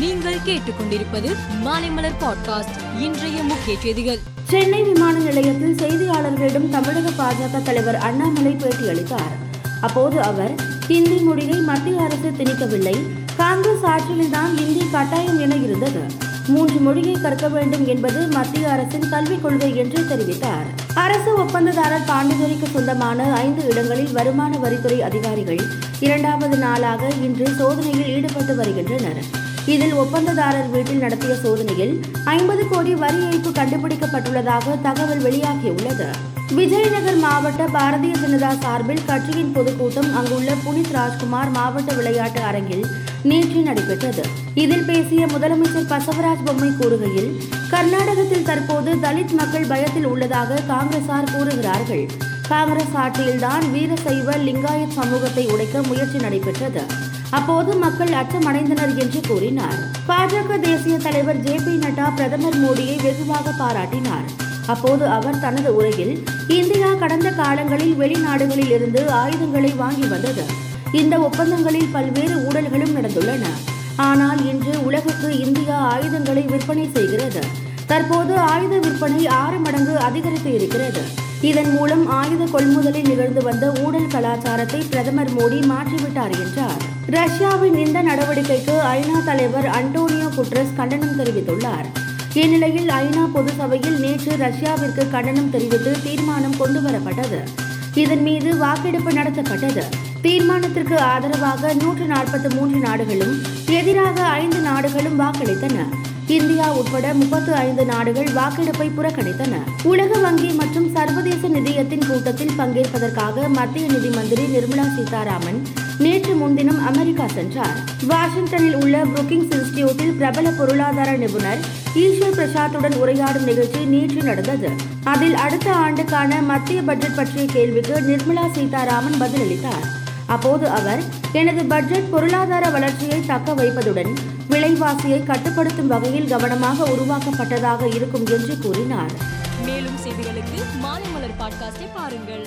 நீங்கள் கேட்டுக்கொண்டிருப்பது மாலைமலர் பாட்காஸ்ட் இன்றைய முக்கிய செய்திகள். சென்னை விமான நிலையத்தில் செய்தியாளர்களிடம் தமிழக பாஜக தலைவர் அண்ணாமலை பேட்டியளித்தார். அப்போது அவர் ஹிந்தி மொழியை மத்திய அரசு திணிக்கவில்லை. காங்கிரஸ் ஆட்சியில்தான் ஹிந்தி கட்டாயம் என இருந்தது. மூன்று மொழியை கற்க வேண்டும் என்பது மத்திய அரசின் கல்விக் கொள்கை என்று தெரிவித்தார். அரசு ஒப்பந்ததாரர் பாண்டிச்சேரிக்கு சொந்தமான ஐந்து இடங்களில் வருமான வரித்துறை அதிகாரிகள் இரண்டாவது நாளாக இன்று சோதனையில் ஈடுபட்டு வருகின்றனர். இதில் ஒப்பந்ததாரர் வீட்டில் நடத்திய சோதனையில் ஐம்பது கோடி வரி ஏய்ப்பு கண்டுபிடிக்கப்பட்டுள்ளதாக தகவல் வெளியாகியுள்ளது. விஜயநகர் மாவட்ட பாரதிய ஜனதா சார்பில் கட்சியின் பொதுக்கூட்டம் அங்குள்ள புனித் ராஜ்குமார் மாவட்ட விளையாட்டு அரங்கில் நேற்று நடைபெற்றது. இதில் பேசிய முதலமைச்சர் பசவராஜ் பொம்மை கூறுகையில் கர்நாடகத்தில் தற்போது தலித் மக்கள் பயத்தில் உள்ளதாக காங்கிரசார் கூறுகிறார்கள். காங்கிரஸ் ஆட்சியில்தான் வீரசைவ லிங்காயத் சமூகத்தை உடைக்க முயற்சி நடைபெற்றது. அப்போது மக்கள் அச்சமடைந்தனர் என்று கூறினார். பாஜக தேசிய தலைவர் ஜே பி நட்டா பிரதமர் மோடியை வெகுவாக பாராட்டினார். அப்போது அவர் தனது உரையில் இந்தியா கடந்த காலங்களில் வெளிநாடுகளில் இருந்து ஆயுதங்களை வாங்கி வந்தது. இந்த ஒப்பந்தங்களில் பல்வேறு ஊழல்களும் நடந்துள்ளன. ஆனால் இன்று உலகுக்கு இந்தியா ஆயுதங்களை விற்பனை செய்கிறது. தற்போது ஆயுத விற்பனை ஆறு மடங்கு அதிகரித்து இருக்கிறது. இதன் மூலம் ஆயுத கொள்முதலில் நிகழ்ந்து வந்த ஊழல் கலாச்சாரத்தை பிரதமர் மோடி மாற்றிவிட்டார் என்றார். ரஷ்யாவின் இந்த நடவடிக்கைக்கு ஐநா தலைவர் அண்டோனியோ குட்ரஸ் கண்டனம் தெரிவித்துள்ளார். இந்நிலையில் ஐநா பொது சபையில் நேற்று ரஷ்யாவிற்கு கண்டனம் தெரிவித்து தீர்மானம் கொண்டுவரப்பட்டது. இதன் மீது வாக்கெடுப்பு நடத்தப்பட்டது. தீர்மானத்திற்கு ஆதரவாக நூற்று நாற்பத்தி மூன்று நாடுகளும் எதிராக ஐந்து நாடுகளும் வாக்களித்தன. இந்தியா உட்பட முப்பத்து ஐந்து நாடுகள் வாக்கெடுப்பை புறக்கணித்தன. உலக வங்கி மற்றும் சர்வதேச நிதியத்தின் கூட்டத்தில் பங்கேற்பதற்காக மத்திய நிதி மந்திரி நிர்மலா சீதாராமன் நேற்று முன்தினம் அமெரிக்கா சென்றார். வாஷிங்டனில் உள்ள புரூக்கிங்ஸ் இன்ஸ்டிடியூட்டில் பிரபல பொருளாதார நிபுணர் ஈஸ்வர் பிரசாத்துடன் உரையாடும் நிகழ்ச்சி நேற்று நடந்தது. அதில் அடுத்த ஆண்டுக்கான மத்திய பட்ஜெட் பற்றிய கேள்விக்கு நிர்மலா சீதாராமன் பதிலளித்தார். அப்போது அவர் எனது பட்ஜெட் பொருளாதார வளர்ச்சியை தக்க வைப்பதுடன் விலைவாசியை கட்டுப்படுத்தும் வகையில் கவனமாக உருவாக்கப்பட்டதாக இருக்கும் என்று கூறினார். மேலும் செய்திகளுக்கு மாலைமலர் பாட்காஸ்டை பாருங்கள்.